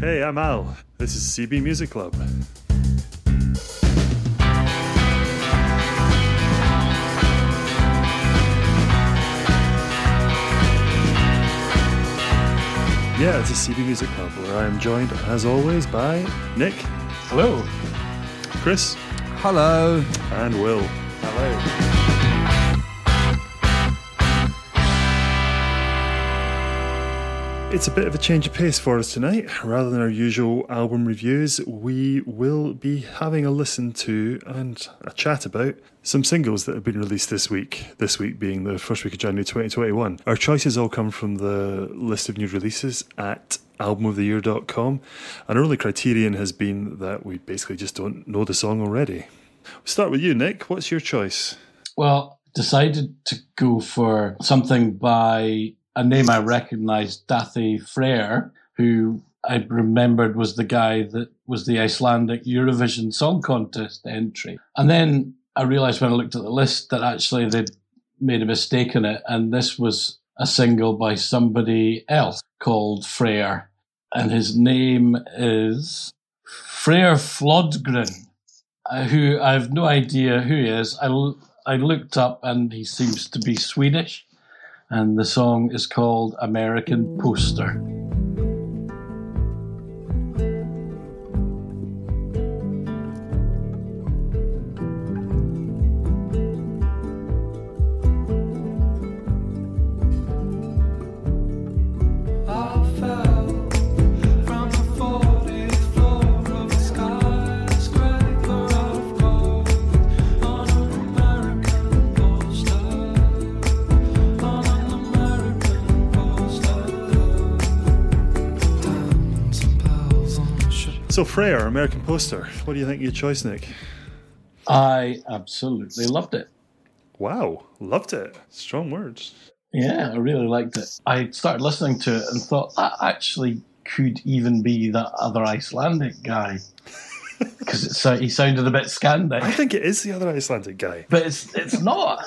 Hey, I'm Al. This is CB Music Club. Yeah, it's a CB Music Club where I'm joined, as always, by Nick. Hello. Chris. Hello. And Will. Hello. It's a bit of a change of pace for us tonight. Rather than our usual album reviews, we will be having a listen to and a chat about some singles that have been released this week. This week being the first week of January 2021. Our choices all come from the list of new releases at albumoftheyear.com. And our only criterion has been that we basically just don't know the song already. We'll start with you, Nick. What's your choice? Well, decided to go for something by a name I recognised, Daði Freyr, who I remembered was the guy that was the Icelandic Eurovision Song Contest entry. And then I realised when I looked at the list that actually they'd made a mistake in it, and this was a single by somebody else called Freyr. And his name is Freyr Flodgren, uh, who I have no idea who he is. I, I looked up and he seems to be Swedish and the song is called American mm. Poster. Freyr, American Poster. What do you think of your choice, Nick? I absolutely loved it. Wow, loved it. Strong words. Yeah, I really liked it. I started listening to it and thought that actually could even be that other Icelandic guy because he sounded a bit scandal. I think it is the other Icelandic guy. but it's it's not.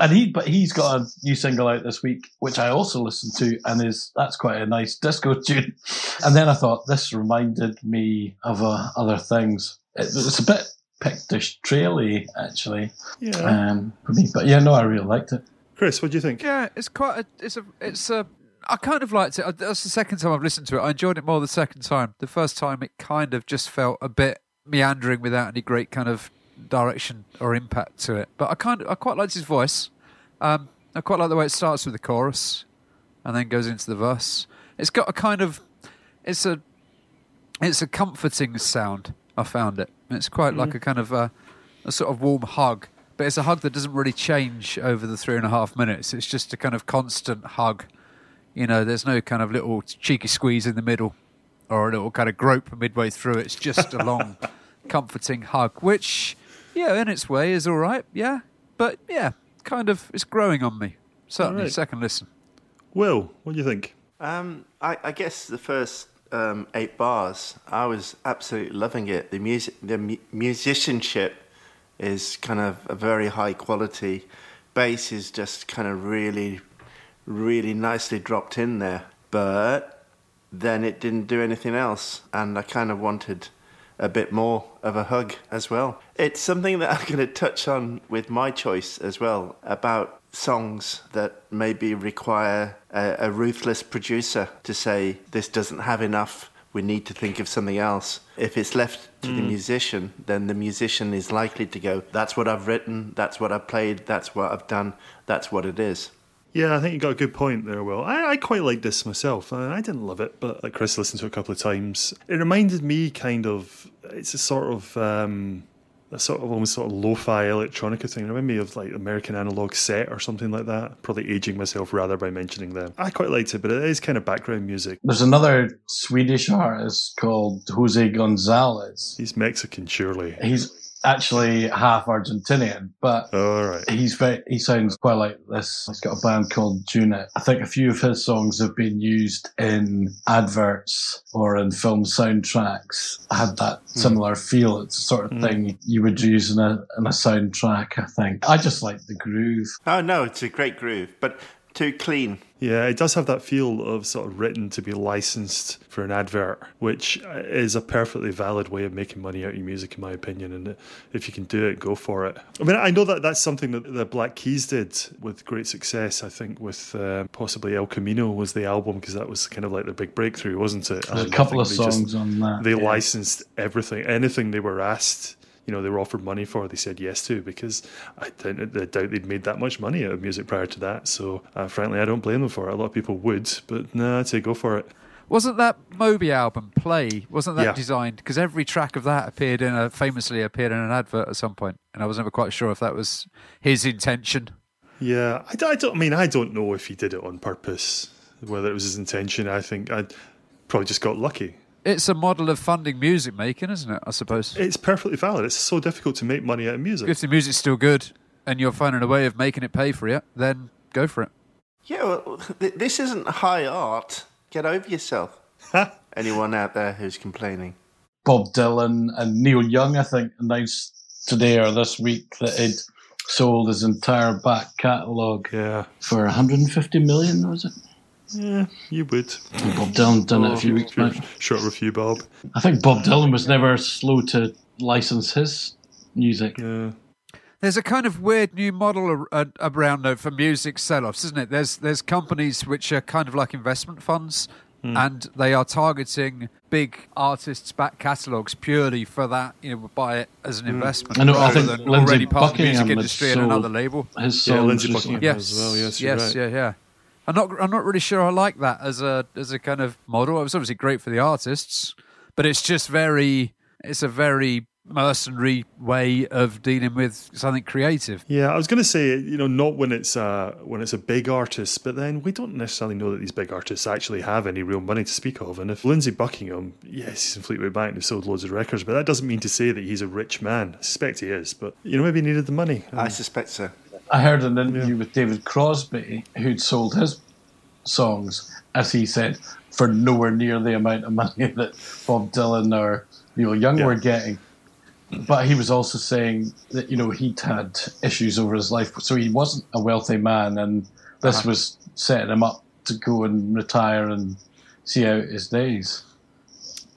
And he, but he's got a new single out this week, which I also listened to, and is that's quite a nice disco tune. And then I thought this reminded me of uh, other things. It, it's a bit Pictish traily actually Yeah. um, for me, but yeah, no, I really liked it. Chris, what do you think? Yeah, it's quite a. It's a. It's a. I kind of liked it. That's the second time I've listened to it. I enjoyed it more the second time. The first time, it kind of just felt a bit meandering without any great kind of direction or impact to it. But I kind of, I quite liked his voice. Um, I quite like the way it starts with the chorus and then goes into the verse. It's got a kind of, it's a, it's a comforting sound. I found it. It's quite like a kind of a, a sort of warm hug, but it's a hug that doesn't really change over the three and a half minutes. It's just a kind of constant hug. You know, there's no kind of little cheeky squeeze in the middle or a little kind of grope midway through. It's just a long, comforting hug, which, yeah, in its way is all right. Yeah, but yeah, kind of, it's growing on me. Certainly, Alright. second listen. Will, what do you think? Um, I, I guess the first um, eight bars, I was absolutely loving it. The music, the mu- musicianship is kind of a very high quality. Bass is just kind of really, really nicely dropped in there. But then it didn't do anything else, and I kind of wanted a bit more of a hug as well. It's something that I'm going to touch on with my choice as well about songs that maybe require a, a ruthless producer to say this doesn't have enough. We need to think of something else. If it's left to the mm. musician, then the musician is likely to go, That's what I've written, that's what I've played, that's what I've done, that's what it is. Yeah, I think you got a good point there, Will. I, I quite like this myself. I, I didn't love it, but like Chris listened to it a couple of times. It reminded me kind of, it's a sort of, um, a sort of almost sort of lo-fi electronica thing. It reminded me of like American Analog Set or something like that. Probably aging myself rather by mentioning them. I quite liked it, but it is kind of background music. There's another Swedish artist called Jose Gonzalez. He's Mexican, surely. He's actually half Argentinian, but All right. he's very, he sounds quite like this. He's got a band called Junip. I think a few of his songs have been used in adverts or in film soundtracks. I Had that hmm. similar feel. It's the sort of hmm. thing you would use in a in a soundtrack. I think. I just like the groove. Oh no, it's a great groove. But too clean. Yeah, it does have that feel of sort of written to be licensed for an advert, which is a perfectly valid way of making money out of your music, in my opinion. And if you can do it, go for it. I mean, I know that that's something that the Black Keys did with great success. I think with uh, possibly El Camino was the album because that was kind of like their big breakthrough, wasn't it? There's And a I couple of they just- songs on that. they yeah. licensed everything, anything they were asked. You know, they were offered money for. They said yes to because I doubt, I doubt they'd made that much money out of music prior to that. So, uh, frankly, I don't blame them for it. A lot of people would, but no, I'd say go for it. Wasn't that Moby album Play? Wasn't that Yeah. designed because every track of that appeared in a famously appeared in an advert at some point, and I was never quite sure if that was his intention. Yeah, I, don't- I don't. I mean, I don't know if he did it on purpose, whether it was his intention. I think I probably just got lucky. It's a model of funding music making, isn't it? I suppose. It's perfectly valid. It's so difficult to make money out of music. If the music's still good and you're finding a way of making it pay for you, then go for it. Yeah, well, th- this isn't high art. Get over yourself. Anyone out there who's complaining? Bob Dylan and Neil Young, I think, announced today or this week that he'd sold his entire back catalogue Yeah, for 150 million, was it? Yeah, you would. Bob Dylan done it a few weeks Short, back. short review, Bob. I think Bob Dylan was never slow to license his music. Yeah. There's a kind of weird new model ar- ar- around though for music sell-offs, isn't it? There's there's companies which are kind of like investment funds, hmm. and they are targeting big artists' back catalogs purely for that. You know, buy it as an hmm. investment I know, I think than Lindsey already part of the music Buckingham had industry and another label. His Yeah, Lindsey. Buckingham. Yes, as well, yes, yes, right. yeah, yeah. I'm not. I'm not really sure I like that as a as a kind of model. It was obviously great for the artists, but it's just very. It's a very mercenary way of dealing with something creative. Yeah, I was going to say, you know, not when it's a when it's a big artist, but then we don't necessarily know that these big artists actually have any real money to speak of. And if Lindsey Buckingham, yes, he's in Fleetwood Mac and he's sold loads of records, but that doesn't mean to say that he's a rich man. I suspect he is, but you know, maybe he needed the money. I um, suspect so. I heard an interview with David Crosby, who'd sold his songs, as he said, for nowhere near the amount of money that Bob Dylan or Neil Young Yeah. were getting. But he was also saying that, you know, he'd had issues over his life. So he wasn't a wealthy man, and this uh-huh. was setting him up to go and retire and see out his days.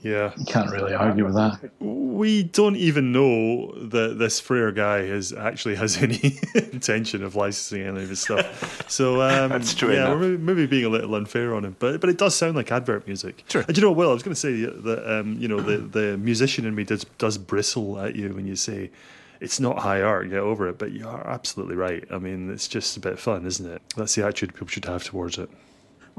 Yeah, You can't really argue with that. we don't even know that this Freyr guy is actually has any intention of licensing any of his stuff. So um, That's true Yeah, enough. we're maybe, maybe being a little unfair on him, but but it does sound like advert music. Sure. And you know what? Well, I was going to say that um, you know the the musician in me does does bristle at you when you say. It's not high art, get over it. But you are absolutely right. I mean, it's just a bit of fun, isn't it? That's the attitude people should have towards it.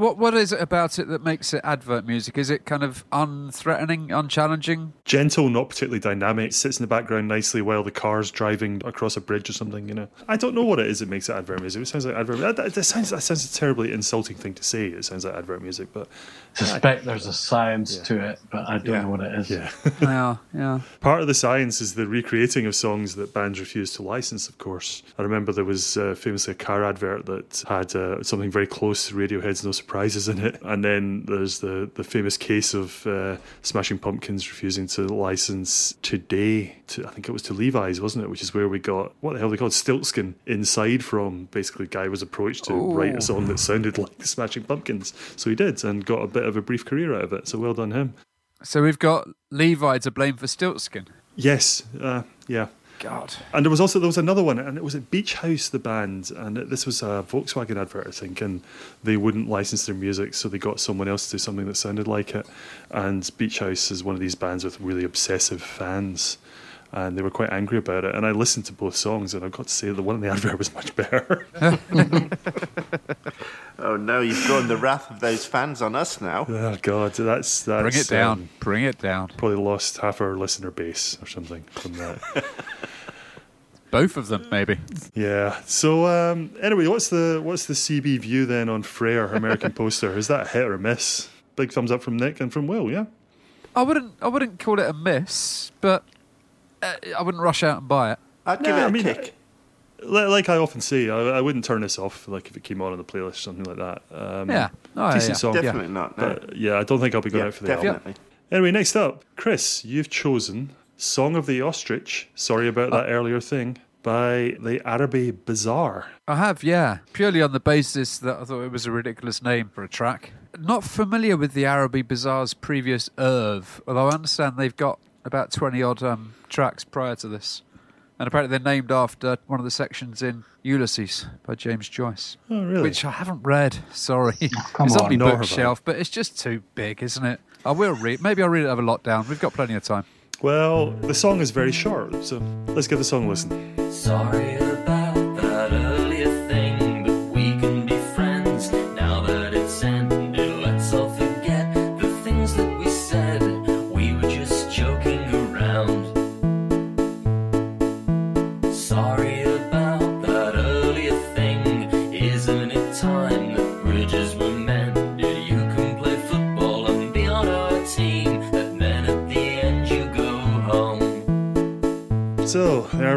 What what is it about it that makes it advert music? Is it kind of unthreatening, unchallenging? gentle, not particularly dynamic, sits in the background nicely while the car's driving across a bridge or something, you know. I don't know what it is that makes it advert music. It sounds like advert that, that, that sounds that sounds a terribly insulting thing to say. It sounds like advert music, but Suspect there's a science to it, but I don't Yeah. know what it is. yeah. yeah, yeah. Part of the science is the recreating of songs that bands refuse to license, of course. I remember there was uh, famously a car advert that had uh, something very close to Radiohead's No Surprises in it. And then there's the, the famous case of uh, Smashing Pumpkins refusing to license Today, to, I think it was to Levi's, wasn't it? Which is where we got, what the hell they called, Stiltskin inside from. Basically, guy was approached to write a song that sounded like the Smashing Pumpkins. So he did and got a bit of a brief career out of it. So well done him. So we've got Levi to blame for Stiltskin. Yes, uh, yeah. God. And there was also there was another one, and it was at Beach House, the band, and this was a Volkswagen advert, I think, and they wouldn't license their music, so they got someone else to do something that sounded like it. And Beach House is one of these bands with really obsessive fans, and they were quite angry about it. And I listened to both songs, and I've got to say the one in the advert was much better. Oh no, you've drawn the wrath of those fans on us now. oh God, that's that's Bring it down. um, Bring it down. probably lost half our listener base or something from that. Both of them, maybe. Yeah. So um, anyway, what's the what's the CB view then on Freyr American Poster? Is that a hit or a miss? Big thumbs up from Nick and from Will. Yeah. I wouldn't. I wouldn't call it a miss, but uh, I wouldn't rush out and buy it. I'd No, give it a I mean, kick. Li- Like I often say, I, I wouldn't turn this off. Like if it came on in the playlist, or something like that. Um, Yeah. Oh, decent yeah. song. Definitely not. No. But yeah, I don't think I'll be going yeah, out for the album. definitely. Anyway, next up, Chris, you've chosen "Song of the Ostrich." Sorry about that earlier thing. by the Araby Bazaar. I have, yeah. Purely on the basis that I thought it was a ridiculous name for a track. Not familiar with the Araby Bazaar's previous oeuvre, although I understand they've got about 20 odd um, tracks prior to this. And apparently they're named after one of the sections in Ulysses by James Joyce. Oh, really? Which I haven't read, sorry. come it's on, on my nor have I. bookshelf, but it's just too big, isn't it? I will read. Maybe I'll read it over lockdown. We've got plenty of time. Well, the song is very short, so let's give the song a listen. Sorry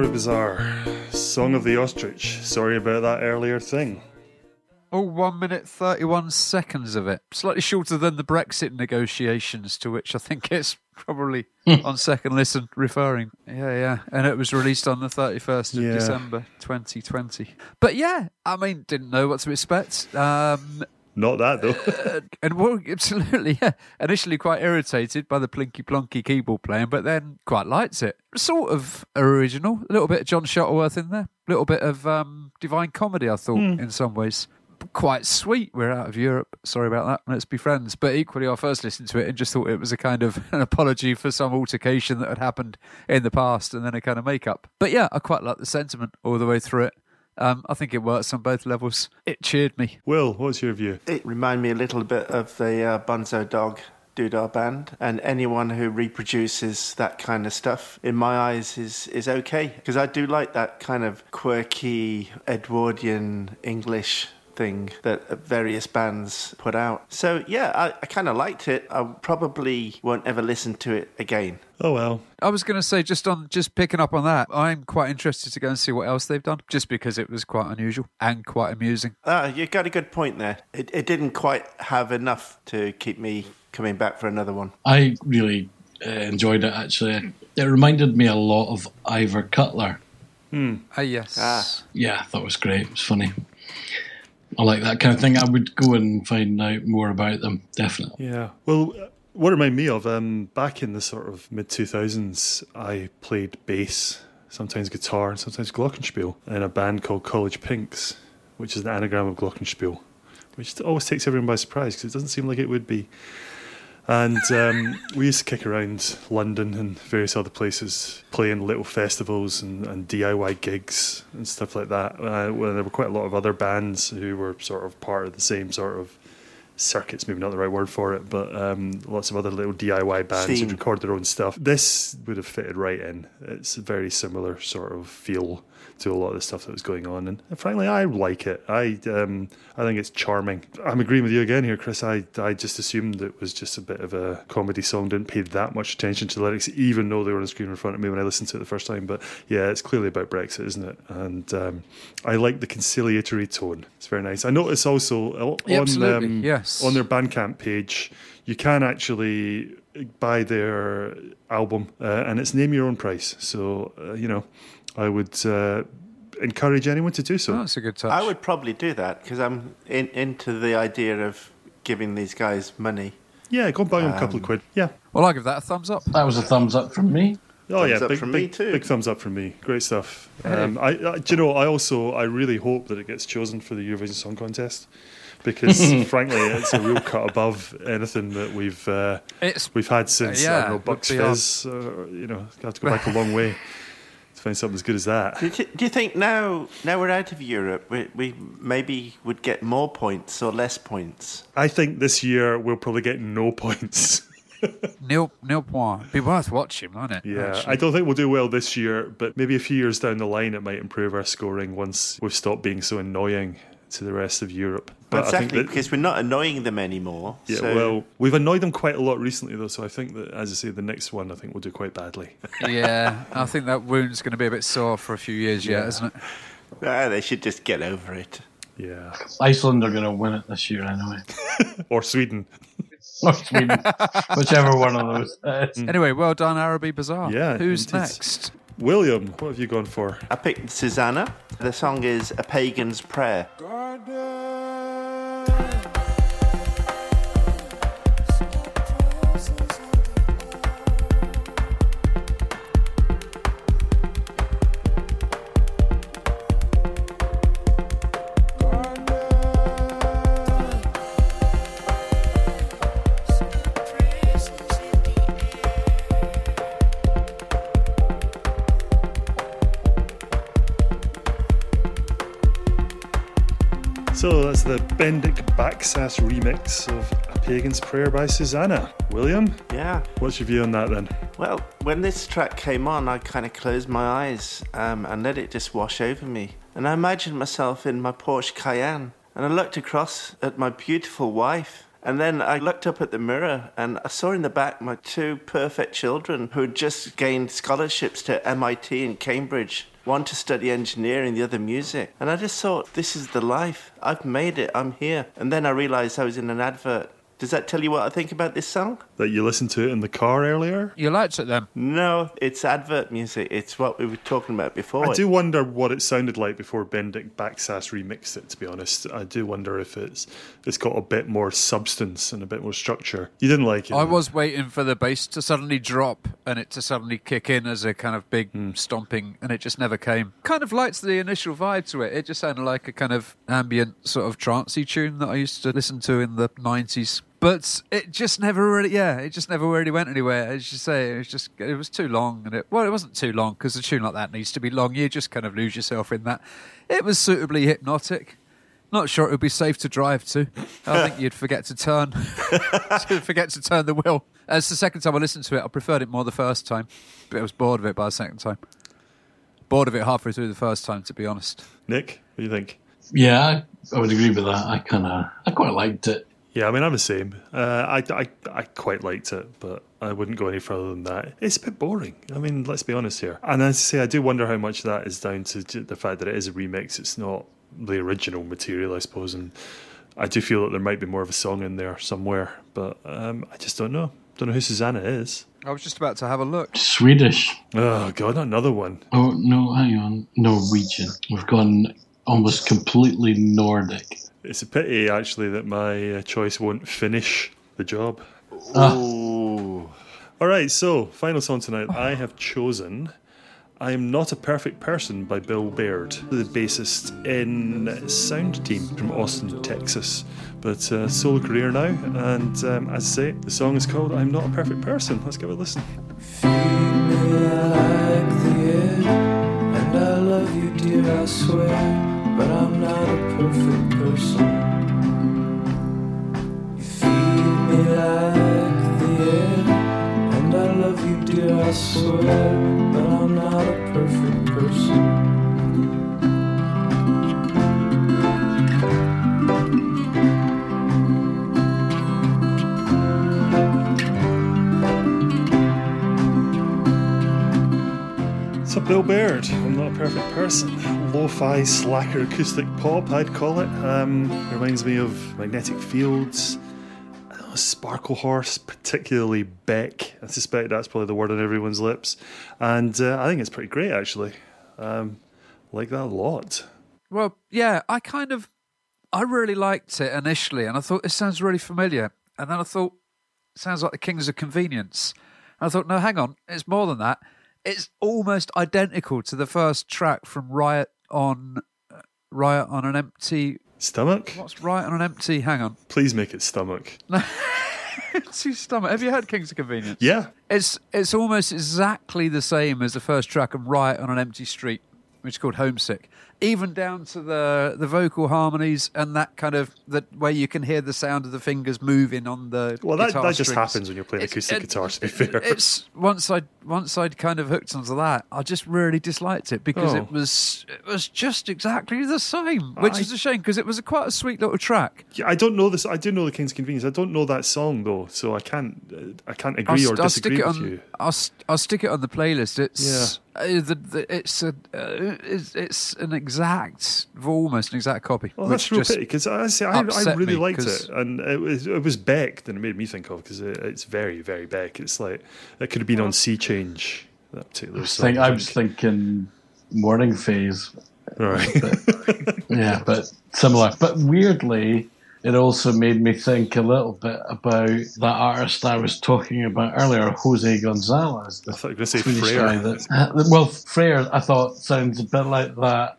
So, the Bazaar, Song of the Ostrich. Sorry about that earlier thing. Oh, one minute, 31 seconds of it. Slightly shorter than the Brexit negotiations, to which I think it's probably on second listen referring. Yeah, yeah. And it was released on the 31st of Yeah. December 2020. But yeah, I mean, didn't know what to expect. Um, Not that, though. and well, absolutely, yeah. Initially quite irritated by the plinky plonky keyboard playing, but then quite likes it. Sort of original. A little bit of John Shuttleworth in there. A little bit of um, Divine Comedy, I thought, in some ways. Quite sweet. We're out of Europe. Sorry about that. Let's be friends. But equally, I first listened to it and just thought it was a kind of an apology for some altercation that had happened in the past and then a kind of make-up. But yeah, I quite like the sentiment all the way through it. Um, I think it works on both levels. It cheered me. Will, what's your view? It reminded me a little bit of the uh, Bonzo Dog Doodah band, and anyone who reproduces that kind of stuff, in my eyes, is is okay because I do like that kind of quirky Edwardian English thing that various bands put out. So yeah, I, I kind of liked it. I probably won't ever listen to it again. Oh, well. I was going to say just on just picking up on that, I'm quite interested to go and see what else they've done, just because it was quite unusual and quite amusing. Ah, you got a good point there. It, it didn't quite have enough to keep me coming back for another one. I really uh, enjoyed it actually. It reminded me a lot of Ivor Cutler. Ah, yes. Ah. Yeah, that was great. It was funny. I like that kind of thing. I would go and find out more about them, definitely. Yeah. Well, what it reminded me of, um, back in the sort of mid 2000s, I played bass, sometimes guitar, and sometimes glockenspiel in a band called College Pinks, which is an anagram of glockenspiel, which always takes everyone by surprise because it doesn't seem like it would be. And um, we used to kick around London and various other places, playing little festivals and, and DIY gigs and stuff like that. Uh, well, there were quite a lot of other bands who were sort of part of the same sort of circuits, maybe not the right word for it, but um, lots of other little DIY bands who record their own stuff. This would have fitted right in. It's a very similar sort of feel to a lot of the stuff that was going on, and frankly, I like it. I um, I think it's charming. I'm agreeing with you again here, Chris. I I just assumed it was just a bit of a comedy song. Didn't pay that much attention to the lyrics, even though they were on the screen in front of me when I listened to it the first time. But yeah, it's clearly about Brexit, isn't it? And um, I like the conciliatory tone. It's very nice. I notice also uh, Yeah, on um, yes. on their Bandcamp page, you can actually buy their album, uh, and it's name your own price. So uh, you know, I would uh, encourage anyone to do so. Oh, that's a good touch. I would probably do that because I'm in, into the idea of giving these guys money. Yeah, go and buy them a couple of quid. Yeah. Well, I'll give that a thumbs up. That was a thumbs up from me. Oh Thumbs yeah, up big, from me big, too. big thumbs up from me. Great stuff. Um, I, I, do you know? I also I really hope that it gets chosen for the Eurovision Song Contest because frankly, it's a real cut above anything that we've uh, It's we've had since I yeah, don't know Bucks be on. Fizz. Uh, you know, have to go back a long way to find something as good as that. Do you, th- do you think now, now we're out of Europe, we, we maybe would get more points or less points? I think this year we'll probably get no points. nil nil point. Be worth watching, won't it? Yeah, actually? I don't think we'll do well this year, but maybe a few years down the line, it might improve our scoring once we've stopped being so annoying to the rest of Europe. But I think exactly, that, because we're not annoying them anymore. yeah, so well, we've annoyed them quite a lot recently, though. So I think that, as I say, the next one, I think we'll do quite badly. yeah, I think that wound's going to be a bit sore for a few years yet, Yeah. isn't it? ah, they should just get over it. yeah, Iceland are going to win it this year anyway. or Sweden. Or Sweden. Whichever one of those. Anyway, well done, Araby Bazaar. Yeah, Who's indeed. next? William, what have you gone for? I picked Susanna. The song is A Pagan's Prayer. So the Bendik Baksaas remix of A Pagan's Prayer by Susanna. William, Yeah. what's your view on that then? Well, when this track came on, I kind of closed my eyes um, and let it just wash over me. And I imagined myself in my Porsche Cayenne. And I looked across at my beautiful wife. And then I looked up at the mirror and I saw in the back my two perfect children who had just gained scholarships to MIT and Cambridge. One to study engineering, the other music. And I just thought, this is the life. I've made it. I'm here. And then I realized I was in an advert. Does that tell you what I think about this song? That you listened to it in the car earlier? You liked it then? No, it's advert music. It's what we were talking about before. I do wonder what it sounded like before Bendik Baksaas remixed it, to be honest. I do wonder if it's it's got a bit more substance and a bit more structure. You didn't like it. I was waiting for the bass to suddenly drop and it to suddenly kick in as a kind of big hmm. stomping, and it just never came. Kind of liked the initial vibe to it. It just sounded like a kind of ambient, sort of trancey tune that I used to listen to in the 90s. But it just never really, yeah, it just never really went anywhere. As you say, it was just, it was too long. And it, well, it wasn't too long because a tune like that needs to be long. You just kind of lose yourself in that. It was suitably hypnotic. Not sure it would be safe to drive to. I think you'd forget to turn, forget to turn the wheel. As the second time I listened to it, I preferred it more the first time, but I was bored of it by the second time. Bored of it halfway through the first time, to be honest. Nick, what do you think? Yeah, I, I would agree with that. I kind of, I quite liked it. Yeah, I mean, I'm the same. Uh, I, I, I quite liked it, but I wouldn't go any further than that. It's a bit boring. I mean, let's be honest here. And as I say, I do wonder how much that is down to the fact that it is a remix. It's not the original material, I suppose. And I do feel that there might be more of a song in there somewhere, but um, I just don't know. Don't know who Susanna is. I was just about to have a look. Swedish. Oh, God, another one. Oh, no, hang on. Norwegian. We've gone almost completely Nordic. It's a pity, actually, that my uh, choice won't finish the job. Ooh. All right, so final song tonight. I have chosen I Am Not a Perfect Person by Bill Baird, the bassist in Sound Team from Austin, Texas. But uh, solo career now, and um, as I say, the song is called I'm Not a Perfect Person. Let's give it a listen. Feed me like the air, and I love you, dear, I swear, Bill Baird, I'm Not a Perfect Person. Lo fi slacker acoustic pop, I'd call it. Um, reminds me of Magnetic Fields. uh, Sparklehorse, particularly Beck. I suspect that's probably the word on everyone's lips. And uh, I think it's pretty great, actually. Um, like that a lot. Well, yeah, I kind of, I really liked it initially, and I thought it sounds really familiar, and then I thought sounds like the Kings of Convenience. And I thought, no, hang on, it's more than that. It's almost identical to the first track from Riot on uh, Riot on an empty. Stomach? What's Riot on an empty? Hang on, Please make it stomach. empty stomach. Have you heard Kings of Convenience? Yeah. It's it's almost exactly the same as the first track of Riot on an Empty Street, which is called Homesick. Even down to the the vocal harmonies and that kind of that where you can hear the sound of the fingers moving on the Well, that, that just strings. happens when you're playing It's- acoustic it- guitar, to be fair. It's once I once I'd kind of hooked onto that, I just really disliked it because Oh. it was it was just exactly the same, which I- is a shame because it was a quite a sweet little track. Yeah, I don't know this. I do know the King's Convenience. I don't know that song though, so I can't. Uh, I can't agree I'll, or I'll disagree with on. you. I'll, I'll stick it on the playlist. It's uh, the, the, it's a uh, it's, it's an exact, almost an exact copy. Well, that's real just pity because I, say, I, I really me, liked 'cause- it, and it was it was Beck that it made me think of because it, it's very very Beck. It's like it could have been on Sea Change that particular I song. think I was thinking morning phase. All right. Yeah, but similar. But weirdly, it also made me think a little bit about that artist I was talking about earlier, Jose Gonzalez. I thought you were going to say Swedish that, uh, well, Freyr, I thought sounds a bit like that.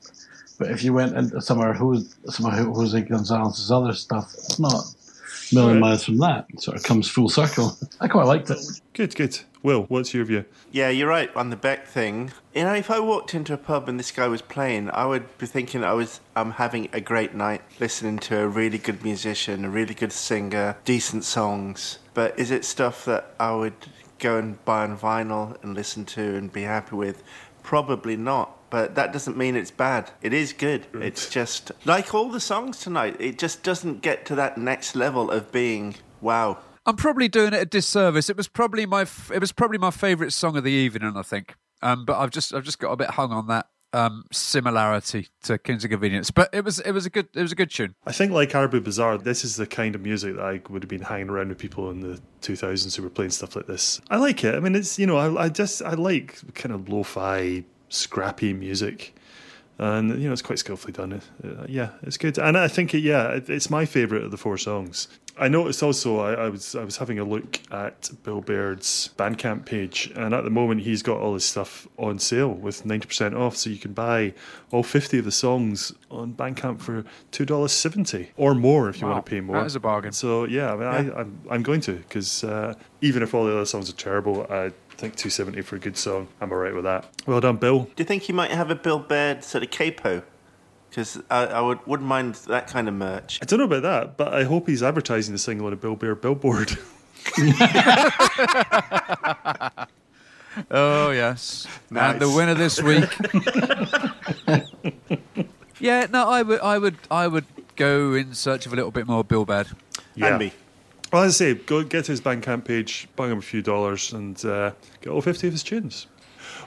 But if you went into some of Jose, some of Jose Gonzalez's other stuff, it's not a million Right. miles from that. It sort of comes full circle. I quite liked it. Good, good. Will, what's your view? Yeah, you're right on the Beck thing. You know, if I walked into a pub and this guy was playing, I would be thinking I was I'm having a great night listening to a really good musician, a really good singer, decent songs. But is it stuff that I would go and buy on vinyl and listen to and be happy with? Probably not. But that doesn't mean it's bad. It is good. It's just like all the songs tonight. It just doesn't get to that next level of being wow. I'm probably doing it a disservice. It was probably my f- it was probably my favourite song of the evening, I think. Um, but I've just I've just got a bit hung on that um, similarity to Kings of Convenience. But it was it was a good it was a good tune. I think, like Araby Bazaar, this is the kind of music that I would have been hanging around with people in the 2000s who were playing stuff like this. I like it. I mean, it's, you know, I, I just, I like kind of lo fi, scrappy music. And, you know, it's quite skillfully done. Uh, yeah, it's good. And I think, it, yeah, it, it's my favourite of the four songs. I noticed also I, I was I was having a look at Bill Baird's Bandcamp page, and at the moment he's got all his stuff on sale with ninety percent off, so you can buy all fifty of the songs on Bandcamp for two dollars seventy or more if you Wow, want to pay more. that is a bargain. So yeah, I mean, I, I'm I'm going to because uh, even if all the other songs are terrible, I think two seventy for a good song. I'm all right with that. Well done, Bill. Do you think you might have a Bill Baird sort of capo? Because I, I would wouldn't mind that kind of merch. I don't know about that, but I hope he's advertising the single on a Bill Bear billboard. Oh yes, Nice. and the winner this week. yeah, no, I would I would I would go in search of a little bit more Bill Bad. And me. Well, as I say, go get to his Bandcamp page, bang him a few dollars, and uh, get all 50 of his tunes.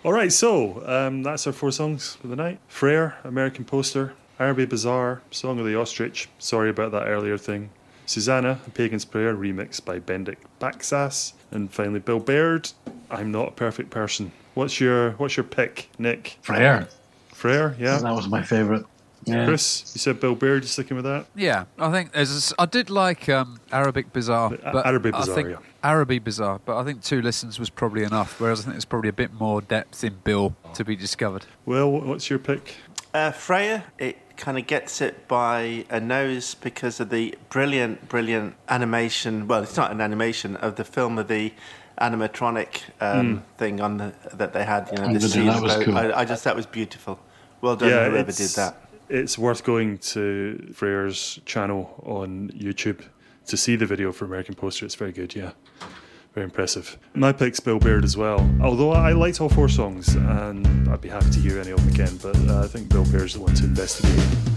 All right, so um, that's our four songs for the night. Freyr, American Poster, Araby Bazaar, Song of the Ostrich, sorry about that earlier thing. Susanna, A Pagan's Prayer, remixed by Bendik Baksaas. And finally, Bill Baird, I'm Not a Perfect Person. What's your What's your pick, Nick? Freyr. Freyr, yeah. That was my favourite. Yeah. Chris, you said Bill Baird, you sticking with that? Yeah, I think there's. a s- I did like um, Arabic Bazaar, A- but Arabic I Bazaar, think yeah. Arabic Bazaar, but I think two listens was probably enough. Whereas I think there's probably a bit more depth in Bill to be discovered. Well, what's your pick? Uh, Freyr, it kind of gets it by a nose because of the brilliant, brilliant animation. Well, it's not an animation of the film of the animatronic um, thing on the that they had. You know, the Mm, that was cool. I, I just that was beautiful. Well done, whoever did that. It's worth going to Freyr's channel on YouTube to see the video for American Poster. It's very good, yeah. Very impressive. My pick's Bill Baird as well. Although I liked all four songs, and I'd be happy to hear any of them again, but I think Bill Baird's the one to investigate.